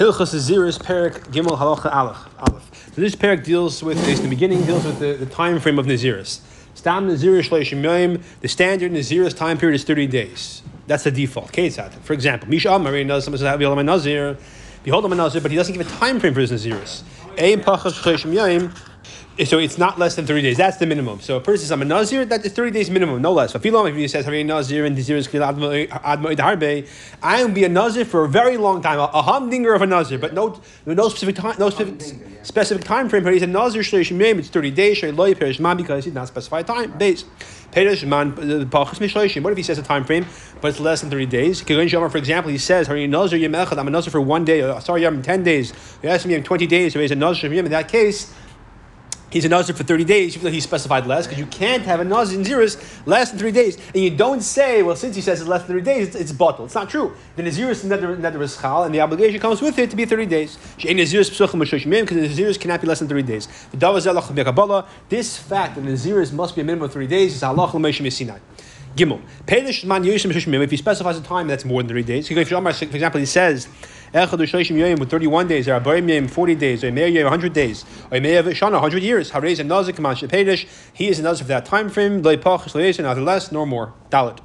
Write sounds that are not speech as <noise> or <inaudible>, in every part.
Hilchas Aziris Perik Gimel Halacha Aleph. So this parak deals with, is the beginning deals with the, the time frame of Naziris. Stam Naziris Shleishim Yom. The standard Naziris time period is thirty days. That's the default. Ketzat. For example, Misha Amari knows someone says Behold, I'm a Nazir. But he doesn't give a time frame for his Naziris. Ein Pachas Shleishim so it's not less than 30 days. That's the minimum. So a person says, I'm a Nazir, that is 30 days minimum, no less. If he says, I'm a Nazir and Nazir is I will be a Nazir for a very long time, a humdinger of a Nazir, but no, no specific time, no specific, specific time frame. But he's a Nazir, it's 30 days, because he's not specified time days. Uh, what if he says a time frame, but it's less than 30 days? For example, he says, I'm a Nazir for one day, uh, sorry, I'm 10 days. He asked me, I'm 20 days, so he's a Nazir. In that case, he's a nazir for 30 days, even though he specified less, because you can't have a nazir in zeros less than three days. And you don't say, well, since he says it's less than three days, it's, it's bottled. It's not true. The nazirus nether is chal, and the obligation comes with it to be 30 days. Because the nazirus cannot be less than 30 days. This fact that the nazirus must be a minimum of three days is halach l'meishim. Gimel. If he specifies a time that's more than three days, for example, he says, Echad Shloshim Yoyim with 31 days, or Abayim Yoyim 40 days, or Meir Yoyim 100 days, or Meir Shana 100 years. Harez and Nazik Kaman Shepedish, he is a for that time frame, Leipach Shloyesh, neither less nor more. Dalit.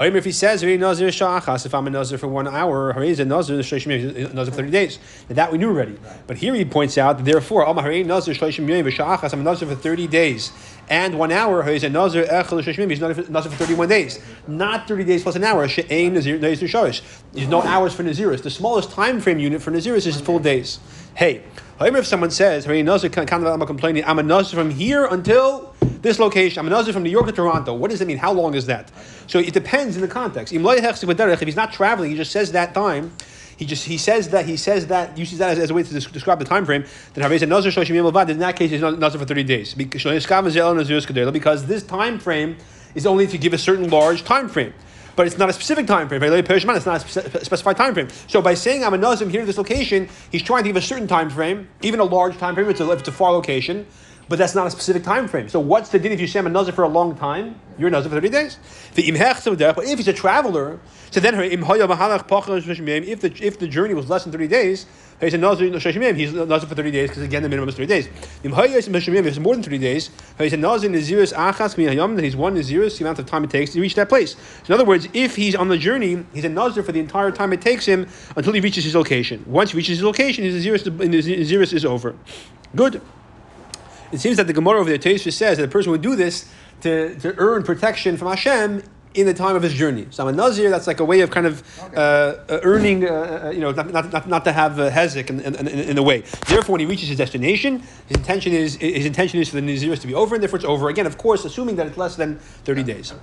If he says if I'm a Nazir for one hour, Harez a Nazir for 30 days. Now that we knew already. But here he points out that therefore, I'm a Nazir for 30 days and one hour, he's a Nazir he's Nazir for 31 days. Not 30 days plus an hour. There's no hours for Naziris. The smallest time frame unit for Naziris is full days. Hey, if someone says, Nazir, I'm complaining, I'm a Nazir from here until this location, I'm a Nazir from New York to Toronto. What does that mean? How long is that? So it depends in the context. If he's not traveling, he just says that time. He just he says that he says that uses that as, as a way to describe the time frame that Harvey said Nazar Shoshim Yom In that case, he's not Nazar for thirty days because this time frame is only to give a certain large time frame. But it's not a specific time frame. It's not a specified time frame. So by saying I'm a Nazim here this location, he's trying to give a certain time frame, even a large time frame. It's a, if it's a far location but that's not a specific time frame. So what's the din if you say I'm a nazir for a long time? You're a nazir for 30 days. But if he's a traveler, so then if the, if the journey was less than 30 days, he's a nazir he's a nazir for 30 days because again the minimum is 30 days. If it's more than 30 days, he's a nazir naziris achas then he's one naziris the amount of time it takes to reach that place. So in other words, if he's on the journey, he's a nazir for the entire time it takes him until he reaches his location. Once he reaches his location, his naziris is over. Good. It seems that the Gemara over there, Teisha says that a person would do this to, to earn protection from Hashem in the time of his journey. So I'm a Nazir, that's like a way of kind of uh, uh, earning, uh, uh you know, not, not, not, to have a hezek in, in, in, a way. Therefore, when he reaches his destination, his intention is his intention is for the Naziris to be over, and therefore it's over again, of course, assuming that it's less than 30 days.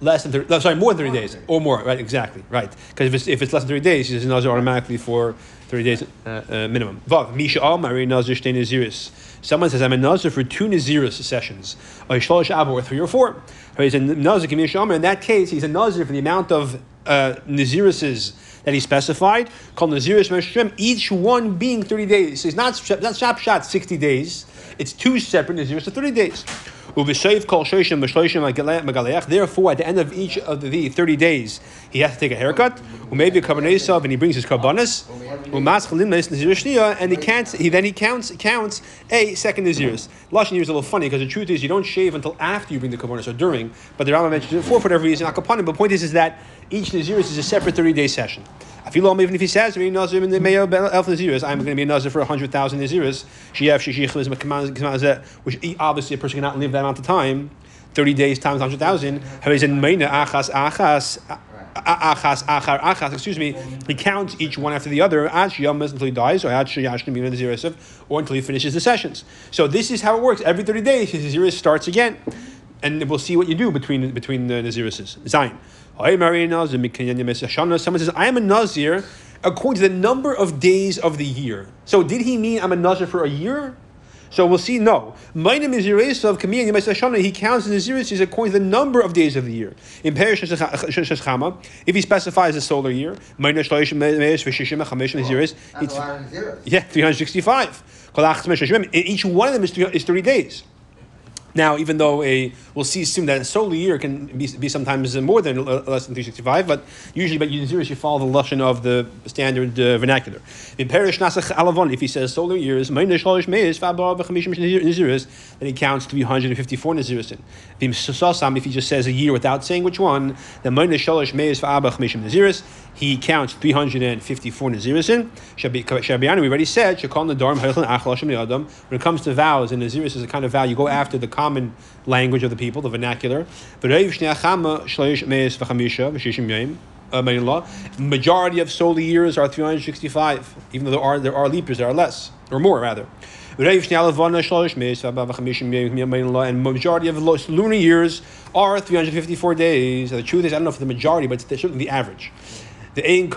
Less than 30, no, sorry, more than 30 days, or more, right, exactly, right. Because if it's, if it's less than 30 days, he's a Nazir automatically for 30 days uh, uh, minimum. Vav, Misha Al, Mari Nazir Shtei Naziris. Someone says, I'm a Nazir for two Naziris sessions, or three or four. He's a Nazir, in that case, he's a Nazir for the amount of uh, Nazirises that he specified, called Naziris Meshrim, each one being 30 days. So it's not, not shop shot 60 days, it's two separate Naziris for 30 days. Therefore, at the end of each of the 30 days, he has to take a haircut. Maybe a and he brings his karbanas. And he can't. He then he counts counts a second naziris. Lashon here is a little funny because the truth is you don't shave until after you bring the karbanas or during. But the Rambam mentions it for whatever reason. But the point is, is that each naziris is a separate 30 day session. Even if he says, I'm going to be a nazir for 100,000 naziris, which obviously a person cannot live that amount of time, 30 days times 100,000, achas, achar, achas, excuse me, he counts each one after the other, until he dies, or or until he finishes the sessions. So this is how it works. Every 30 days, his Naziris starts again. And we'll see what you do between between the Nazirises. Zion. Someone says, I am a Nazir according to the number of days of the year. So did he mean I'm a Nazir for a year? So we'll see. No, my name is Yeresav Kamiyan Yemesashana. He counts the Naziris according to the number of days of the year. In Perish if he specifies a solar year, yeah, three hundred sixty-five. Each one of them is, thirty days. Now, even though a we'll see soon that a solar year can be, be sometimes more than less than 365, but usually using zeros you follow the lashon of the standard uh, vernacular. In Perish Nasach Alavon, if he says solar years, then he counts to 354 Naziris. If he just says a year without saying which one, then he counts 354 Nazirisin. Shabianu, we already said, Shakon the Dorm When it comes to vows, and Naziris is a kind of vow, you go after the common language of the people, the vernacular. Uh, majority of solar years are 365, even though there are there are leap years that are less or more rather. And majority of lunar years are 354 days. The truth is, I don't know if the majority, but it's certainly the average. The and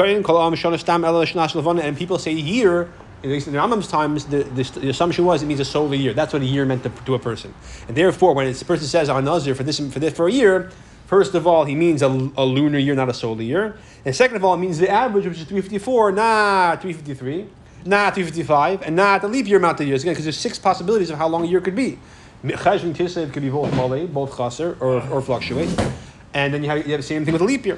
people say year in the Rambam's times, the, the, the, assumption was it means a solar year. That's what a year meant to, to a person. And therefore, when a person says a nazir for this for this for a year, first of all, he means a, a lunar year, not a solar year. And second of all, it means the average, which is 354, not 353, not 355, and not the leap year amount of years. Again, because there's six possibilities of how long a year could be. Cheshvan Tislev could be both malay, both chaser, or, or fluctuate. And then you have, you have the same thing with a leap year.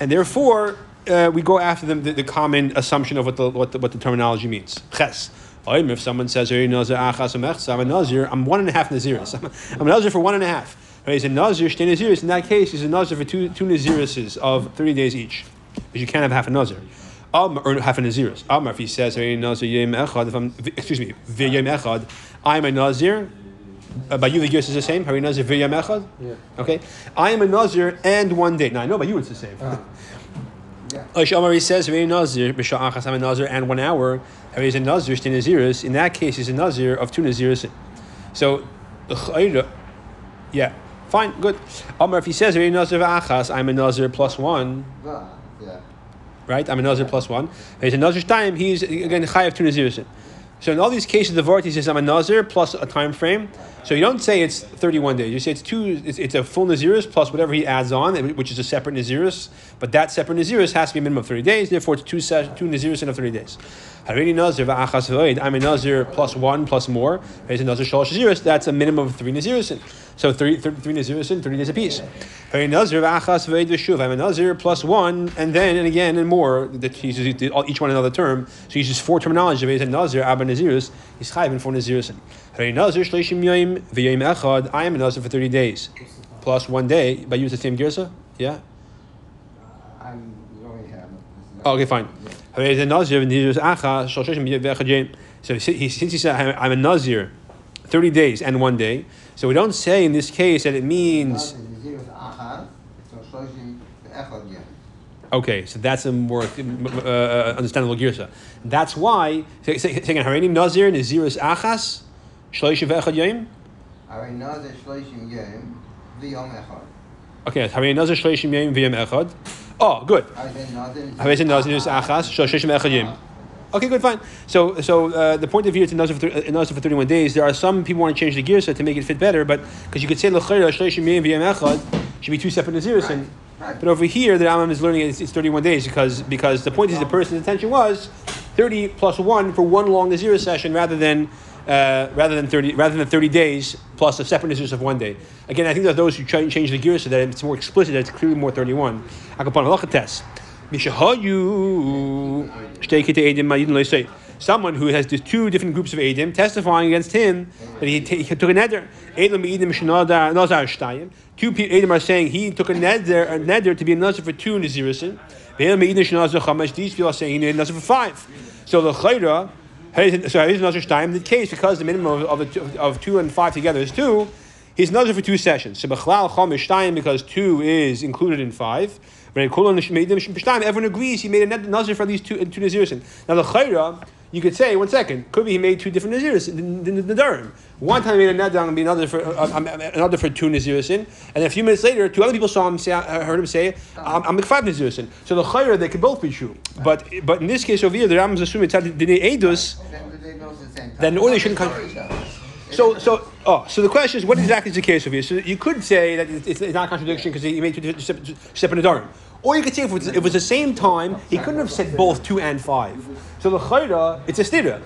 And therefore, uh, we go after them the, the, common assumption of what the, what the, what the terminology means. Ches. If someone says, I'm a nazir, I'm one and a half naziris. <laughs> I'm a nazir for one and a half. He's a nazir, shtei naziris. In that case, he's a nazir for two, two nazirises of 30 days each. Because you can't have half a nazir. Um, or half a naziris. Um, if he says, if I'm, excuse me, I'm a nazir, uh, by you the years is the same. Hari nazir v'yam echad. Okay. I am a nazir and one day. Now I know by you it's the same. <laughs> Uh-huh. Yeah. says, "Very nazir b'sha'achas I'm a nazir and one hour." He's a nazir naziris. In that case, he's a nazir of two naziris. So, yeah, fine, good. Amar, if he says, "Very nazir v'achas," I'm a nazir plus one. Right, I'm a nazir plus one. He's a nazir time. He's again chayav two naziris. So in all these cases, the Vart says I'm a Nazir plus a time frame. So you don't say it's 31 days. You say it's two. It's, it's a full Naziris plus whatever he adds on, which is a separate Naziris. But that separate Naziris has to be a minimum of 30 days. Therefore, it's two two Naziris in of 30 days. I'm a Nazir plus one plus more. A That's a minimum of three Naziris. So three, three, three Naziris in 30 days apiece. Harini Nazir I'm a Nazir plus one, and then and again and more. That he uses each one another term. So he uses four terminology. He's a Nazir, Abba Naziris. He's chayv in four Naziris. Nazir shleishim yoim v'yoim echad. I am a Nazir for 30 days plus one day. But use the same girsa. Yeah. Okay, fine. So he, since he said, I'm a Nazir, 30 days and one day, so we don't say in this case that it means. Okay, so that's a more uh, understandable girsa. That's why, say, say, say again, Harini Nazir, Nazirus Achas, Shloishim Ve'echad Yom? Harini Nazir, Shloishim Yom, V'yom Echad. Okay, Harini Nazir, Shloishim Yom, V'yom Echad. Oh, good. Okay, good, fine. So, so uh, the point of view to nazir for, for 31 days, there are some people want to change the girsa to make it fit better, but because you could say should be two separate naziris, and but over here the Rambam is learning it's, it's 31 days because because the point is the person's intention was 30 plus one for one long nazir session rather than uh, rather than 30 rather than 30 days plus a separate of one day. Again, I think that those who try and change the girsa that it's more explicit, that it's clearly more 31. Someone who has these two different groups of Edim testifying against him that he, t- he took a neder. Two Edim are saying he took a neder, a neder to be a nazir for two Nazirisin. These people are saying he needed a nazir for five. So the Chayra, so he's another time. The case because the minimum of, of, of two and five together is two. He's another for two sessions. So b'chlal chomish time because two is included in five. Everyone agrees he made a nazir for these two two naziris. Now the chayra, you could say one second, could be he made two different naziris in the, the One time he made a neder and be another for uh, um, another for two naziris and a few minutes later, two other people saw him say, uh, heard him say, "I'm, I'm five naziris So the chayra they could both be true, but but in this case over here, the Ram is assuming it's the edus. Then or they shouldn't come. So, so, oh, so the question is, what exactly is the case of here? So you could say that it's, it's not a contradiction because he made two separate Nadarim. Or you could say if it, was, if it was the same time, he couldn't have said both two and five. So the chayra, it's a stira.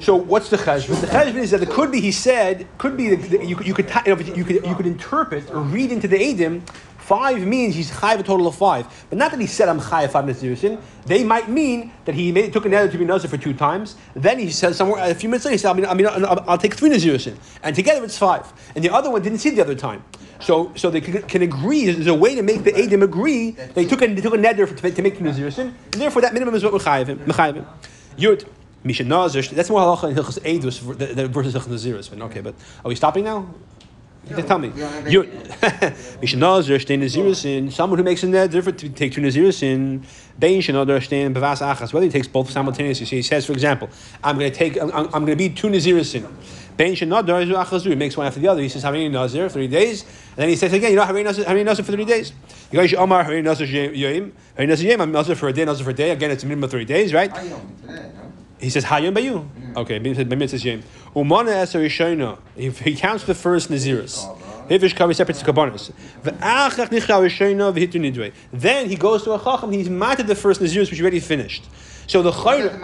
So what's the cheshbon? The cheshbon is that it could be he said could be you could you could you, know, you could you could interpret or read into the edim. Five means he's chayiv a total of five, but not that he said I'm chayiv five nazirusin. They might mean that he made, took a nether to be nazir for two times. Then he says somewhere a few minutes later he said I mean, I mean I'll, I'll take three nazirusin, and together it's five. And the other one didn't see the other time, so so they can, can agree. There's a way to make the edim agree. They took a they took a nether to, to make two nazirusin, and therefore that minimum is what we're chayiv. Yud. Misha Nazir, that's more halacha in Hilchas Eidus versus Hilchas Naziris. Okay, but are we stopping now? Yeah, tell me. Misha Nazir, Stein Naziris someone who makes a neder to take two Naziris in, Bein Shanadar, Stein Bavas Achas, whether he takes both simultaneously. So he says, for example, I'm going to take, I'm, I'm going to be two Naziris in. Bein Shanadar is Achazur, he makes one after the other. He says, Harini Nazir, Three days. And then he says again, you know, Nazir, Harini Nazir for 30 days. You guys, Omar, Harini Nazir Yom, Harini Nazir Yom, I'm Nazir for a day, Nazir for a day. Again, it's a minimum of 30 days, right? He says Hayom Bayu. Okay, maybe it's his name. Umana Eser Rishona. He counts the first Naziris. Hivish kavi separate to kabbanis. Then he goes to a chacham. He's matted the first naziris, which already finished. So the chayr.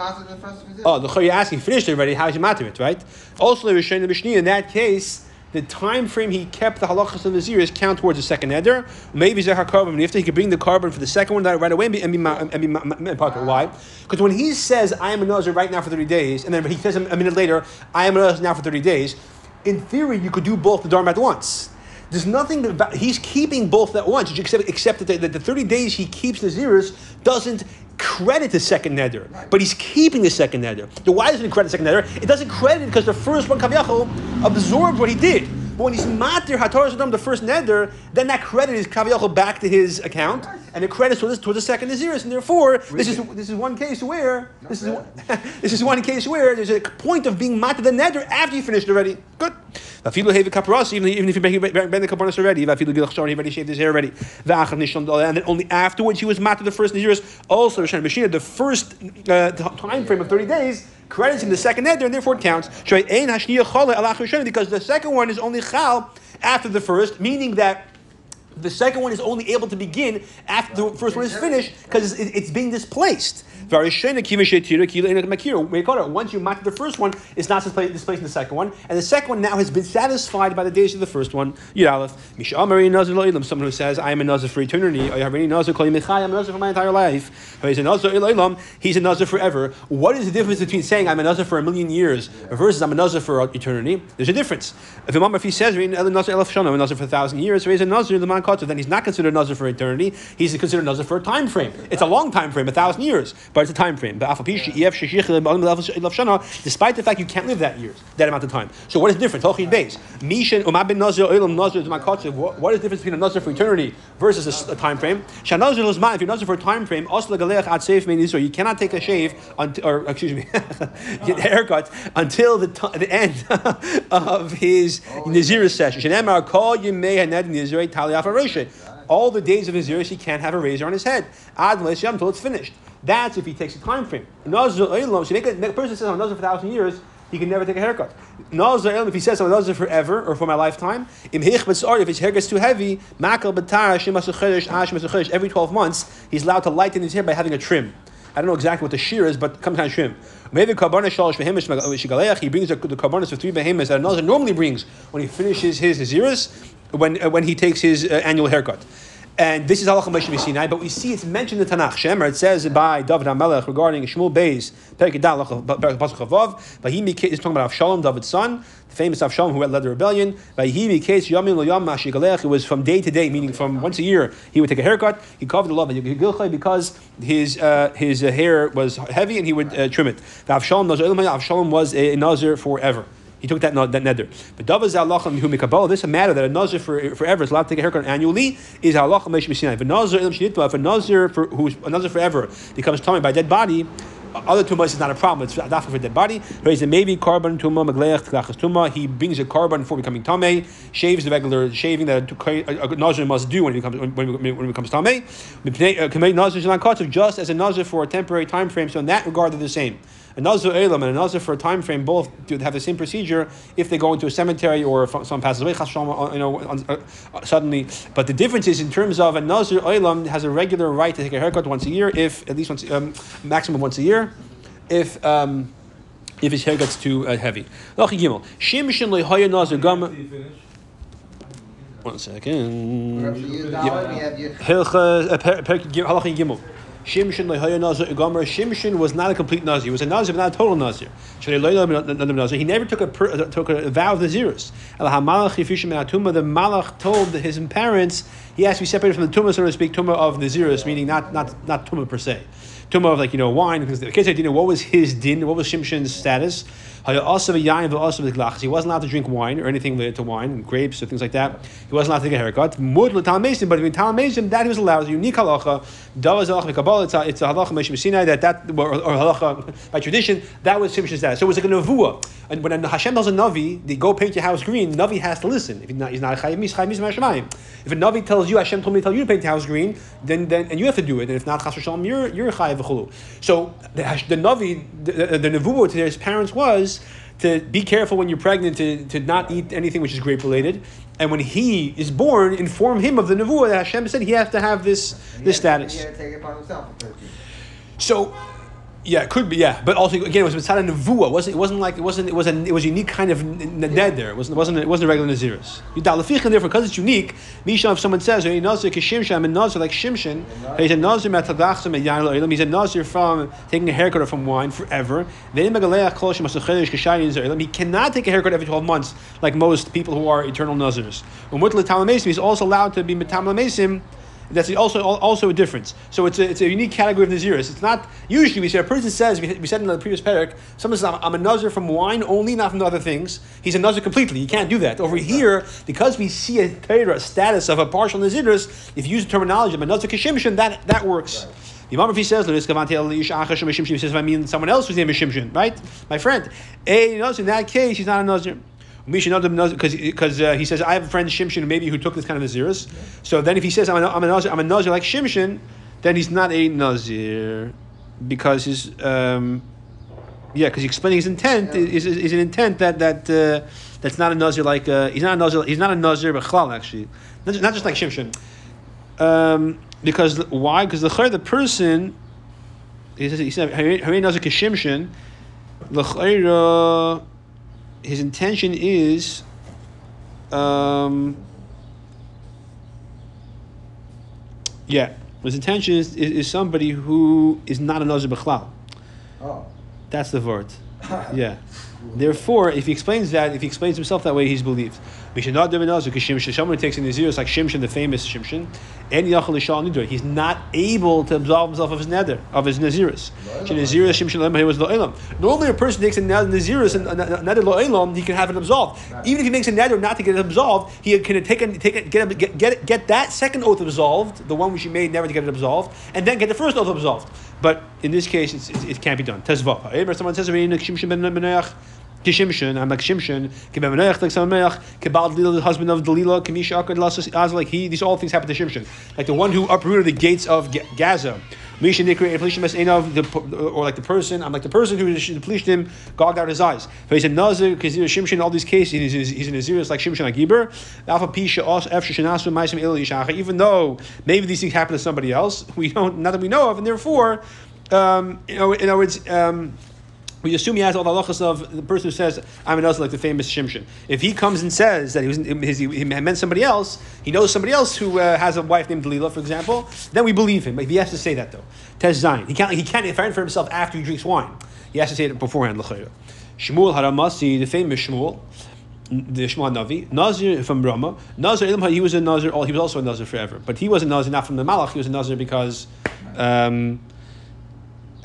Oh, the chayr asking finished already. How is he matter it? Right. Also, the rishayna b'shni. In that case, the time frame he kept the halachas of the naziris count towards the second eder. Maybe zehar carbon. If he could bring the carbon for the second one right away and be and be, and be, and Why? Because when he says I am a nazir right now for thirty days, and then he says a minute later I am a nazir now for thirty days. In theory, you could do both the dharma at once. There's nothing about he's keeping both at once, except, except that, the, that the 30 days he keeps the zeros doesn't credit the second nether, but he's keeping the second nether. The why doesn't it credit the second nether? It doesn't credit because the first one kaviyachol absorbed what he did. But when he's matir hatar adam the first nether, then that credit is kaviyachol back to his account, and the credit towards, towards the second is zeros, and therefore this is this is one case where this is one, <laughs> this is one case where there's a point of being matir the nether after you finished already. Good. Even, if you bend the kapanas already, he already shaved his hair already. And then only afterwards he was matter the first years. Also, the first uh, time frame of 30 days credits him the second neder, and therefore it counts. Because the second one is only chal after the first, meaning that the second one is only able to begin after the first one is finished because it's being displaced. Once you match the first one, it's not displacing the second one, and the second one now has been satisfied by the days of the first one. Someone who says, I am a nazir for eternity, I am a nazir for my entire life. He's a nazir he's a nazir forever. What is the difference between saying I'm a nazir for a million years versus I'm a nazir for eternity? There's a difference. If Imam he says I'm a nazir for a thousand years, he's a nazir man then he's not considered a nazir for eternity. He's considered a nazir for a time frame. It's a long time frame, a thousand years but it's a time frame. Despite the fact you can't live that years, that amount of time. So what is the difference? What is the difference between a nazir for eternity versus a, a time frame? If you're nazir for a time frame, you cannot take a shave until, or excuse me, <laughs> haircut until the, t- the end <laughs> of his oh, Nazir session all the days of his years he can't have a razor on his head. Ad until it's finished. That's if he takes a time frame. So make a, a person says I'm a for a thousand years, he can never take a haircut. If he says I'm a Nazir forever or for my lifetime, if his hair gets too heavy, ah, every 12 months, he's allowed to lighten his hair by having a trim. I don't know exactly what the shear is, but kind of trim. Maybe karbana shalosh behemish He brings the, the karbanas of three behemoths that another normally brings when he finishes his naziris, when uh, when he takes his uh, annual haircut. And this is halacha Moshe Sinai, but we see it's mentioned in the Tanakh. Shemer, it says by David HaMelech regarding Shmuel Beis, Perikidal, Pasuk Chavav, but he is talking about Avshalom, David's son, the famous Avshalom who led the rebellion. By he case Yamin Lo Yam It was from day to day, meaning from once a year, he would take a haircut. He covered the love of because his uh, his uh, hair was heavy and he would uh, trim it. The Avshalom was a nazir forever. He took that, that nether. But davaz halacham hu mikabel. This is a matter that a nazir for, forever is allowed to take a haircut annually. Is halacham meish If a nazir if a nazir for who's a nazir forever becomes tummy by dead body. Other tumas is not a problem. It's not for dead body. Raise maybe carbon tuma magleach tlachas tuma. He brings a carbon before becoming tame. Shaves the regular shaving that a, a nazir must do when he becomes when, when, when he becomes tame. Uh, just as a nazir for a temporary time frame. So in that regard, they're the same a nazir elam and a nazir for a time frame both do have the same procedure if they go into a cemetery or if someone passes away, you know, uh, suddenly. But the difference is in terms of a nazir elam has a regular right to take a haircut once a year, if at least once, um, maximum once a year, if. Um, if his hair gets too uh, heavy. Lachi Gimel. Shimshon lehaya nazir gama. One second. Hilcha uh, per- per- Halacha Gimel. Shimshon lehaya nazir gomer. Shimshon was not a complete nazir. He was a nazir, but not a total nazir. He never took a per, uh, took a vow of nazirus. The malach told his parents he has to be separated from the tumah, so to speak, tumah of nazirus, meaning not not not tumah per se. Tumah of like you know wine because the kids know what was his din, what was Shimshin's status. He wasn't allowed to drink wine or anything related to wine, grapes or things like that. He wasn't allowed to take a haircut. But in Tal that he was allowed. It's a unique halacha. It's a, a halacha Sinai that that or, or halacha by tradition that was Shimshon's status. So it was like a nevuah. And when Hashem tells a navi, they go paint your house green. Navi has to listen. If he's not, he's not a chayim, chayim If a navi tells you, Hashem told me to tell you to paint your house green, then then and you have to do it. And if not, chas you're you're chayiv v'chulu. So the, the navi, the, the, the to his parents was to be careful when you're pregnant to, to not eat anything which is grape related. And when he is born, inform him of the nevuah that Hashem said he has to have this this status. So yeah, it could be. Yeah, but also again, it was mitzvah nevuah. Wasn't it wasn't like it wasn't it was a it was a unique kind of ned there. It wasn't it wasn't it wasn't a regular naziris. Yudalafich therefore because it's unique. Misha, if someone says, "Hey nazir kishimshan," I'm a nazir like shimshin. He's a nazir metadachsim and He's a nazir from taking a haircut or from wine forever. He cannot take a haircut every twelve months like most people who are eternal nazirs. He's also allowed to be metamamesim that's also also a difference. So it's a, it's a unique category of Naziris. It's not usually we say a person says we, we said in the previous parak someone says I'm, I'm a Nazir from wine only, not from other things. He's a Nazir completely. You can't do that over here because we see a Torah status of a partial Naziris. If you use the terminology of a Nazir kishimshin, that that works. Right. The Imam he says, he says, if I mean someone else whose name is Shimshon, right? My friend. A Nazir, in that case, he's not a Nazir because because uh, he says I have a friend Shimshon maybe who took this kind of Naziris. Yeah. So then if he says I'm a, I'm a Nazir, I'm a Nazir like Shimshon, then he's not a Nazir because his um, yeah because he's explaining his intent yeah. is, is, is, an intent that that uh, that's not a Nazir like uh, he's not a Nazir he's not a Nazir but chalal actually not just, not just like Shimshon. Um, because why? Because the khair the person he says he said Nazir kishimshon the his intention is um, yeah, his intention is, is, is, somebody who is not a Nazir B'chlal. Oh. That's the word. <laughs> yeah. Therefore, if he explains that, if he explains himself that way, he's believed. We should not dovenazu Someone who takes in Nazir, like Shimshon, the famous Shimshon, and Yachal Ishal Nidr. He's not able to absolve himself of his nether, of his Naziris. Nazirus Shimshon was Lo'ilam. Normally, a person takes a Naziris and a nether Lo'elam, he can have it absolved. Even if he makes a nether not to get it absolved, he can take a, take a, get, get, get, get that second oath absolved, the one which he made never to get it absolved, and then get the first oath absolved. But in this case, it can't be done. Tezvah. Someone says, Kishimshin, I'm like Shimshin, Kibemenech, like Sameach, Kibal the husband of Dalila, Kamisha Akkad, Lasas, like he, these all things happen to Shimshin. Like the one who uprooted the gates of Gaza. Misha Nikri, or like the person, I'm like the person who pleased him, gogged out his eyes. But he said, Nazir, because Shimshin, all these cases, he's, he's in Nazir, it's like Shimshin Agiber. Alpha Pisha, Os, F, Shanasu, Maisim, Il. Even though maybe these things happen to somebody else, we don't, not that we know of, and therefore, um, you know, in other words, um, we assume he has all the halachas of the person who says I'm an like the famous Shimshon. If he comes and says that he was he meant somebody else, he knows somebody else who uh, has a wife named Delilah, for example, then we believe him. If he has to say that though, Tez Zayin, he can't he can't defend for himself after he drinks wine. He has to say it beforehand. Shmuel Haramasi, the famous Shmuel, the Shmuel Navi, Nazir from Rama, Nazir he was a Nazir. He was also a Nazir forever, but he was a Nazir not from the Malach. He was a Nazir because. Um,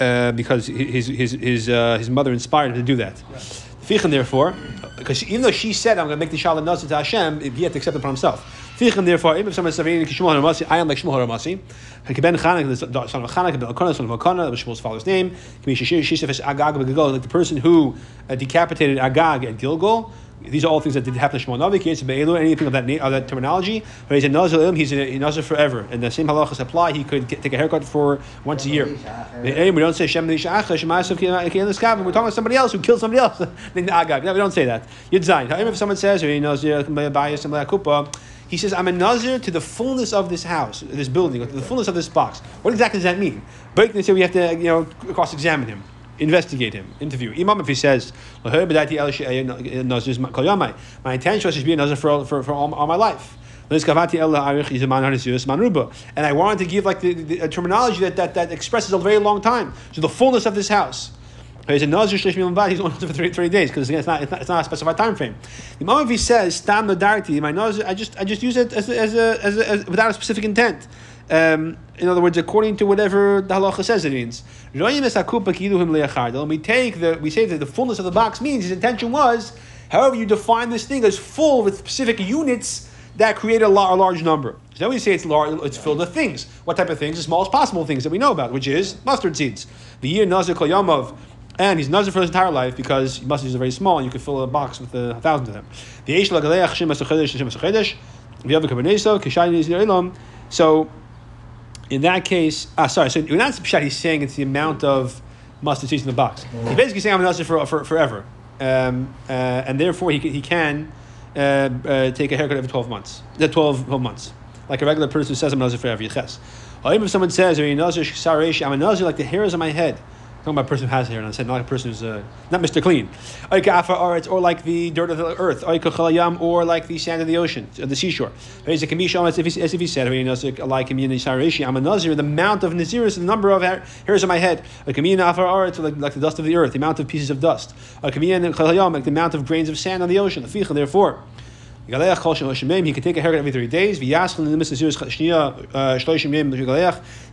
uh, because his his his uh, his mother inspired him to do that. Fichin, therefore, because even though she said, "I'm going to make the shalom nazir to Hashem," he had to accept it for himself. Fichin, therefore, if someone says, "Kishmuel Haramasi," I am like Shmuel Haramasi. Ben Chanak, the son of Chanak, Ben Elkanah, son of Elkanah, that was Shmuel's father's name. Like the person who uh, decapitated Agag at Gilgal. These are all things that did happen to Shmuel Navi, case Be'elu, anything of that of that terminology. But he's a Nazir, he's a Nazir forever. And the same halachas apply. He could get, take a haircut for once a year. We don't say Shem We're talking about somebody else who killed somebody else. <laughs> Agag. Ah, no, we don't say that. Yud. If someone says, he says, I'm a Nazir to the fullness of this house, this building, to the fullness of this box. What exactly does that mean? But they say we have to, you know, cross examine him. Investigate him, interview. Imam, if he says, eh, eh, my intention was to be a nazir for, for, for all, all my life. And I wanted to give like the, the, terminology that, that, that expresses a very long time. So the fullness of this house. He's a nazir He's only <laughs> for 30, 30 days because it's not, it's not it's not a specified time frame. The moment if he says my nazir, I just I just use it as as a, as a, as, without a specific intent. Um, in other words, according to whatever the halacha says it means. We take the we say that the fullness of the box means his intention was, however you define this thing as full with specific units that create a, a large number. So then we say it's large, it's filled with things. What type of things? The smallest possible things that we know about, which is mustard seeds. The year Nazir Kol Yamav and he's nazir for his entire life because mustard are very small and you could fill a box with a thousand of them. The Eish Lagaleach Shem Asachedesh Shem Asachedesh. If you have a Kabbaneso, Kishayin Elam. So in that case, uh, sorry, so in that pshat he's saying it's the amount of mustard seeds in the box. He's basically saying I'm a nazir for, for, forever. Um, uh, and therefore he, he can uh, uh, take a haircut every 12 months. Uh, 12, 12 months. Like a regular person who says I'm a nazir forever. Yiches. Even if someone says, I'm a nazir like the hairs on my head talking about a person who has hair, and I said not like a person who's uh, not Mr. Clean. Or like the dirt of the earth, or like the sand of the ocean, the seashore. As if he, said, I'm a nazir, the amount of naziris, the number of hairs on my head, like the dust of the earth, the amount of pieces of dust, like the amount of grains of sand on the ocean. Therefore, he can take a haircut every 30 days. He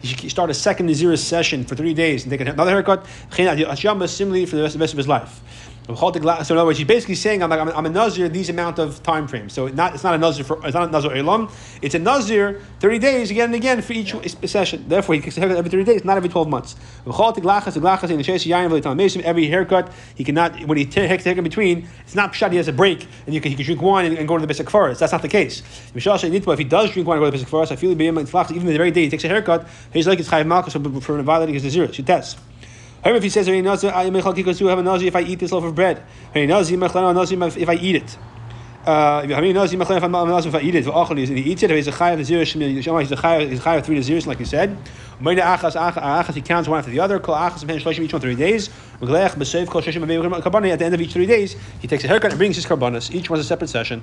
should start a second Naziris session for three days and take another haircut. Similarly for the rest of his life. So in other words, he's basically saying I'm, like, I'm, I'm a nazir these amount of time frames. So not, it's not a nazir for it's not a nazir elam. It's a nazir thirty days again and again for each session. Therefore, he can every thirty days, not every twelve months. Every haircut he cannot when he takes take in between. It's not pshat. He has a break and you can, he can drink wine and, and go to the basic forest. That's not the case. If he does drink wine and go to the basic forest, I feel even the very day he takes a haircut, he's like it's chayiv malchus for violating his naziris. He tests. If he says, if I eat this loaf of bread, if I eat it. Uh, if I eat it, and he eats it, he's a chayav he's a chayav three zeros, like you said. He counts one after the other. Each one three days. At the end of each three days, he takes a haircut and brings his karbanas. Each one's a separate session.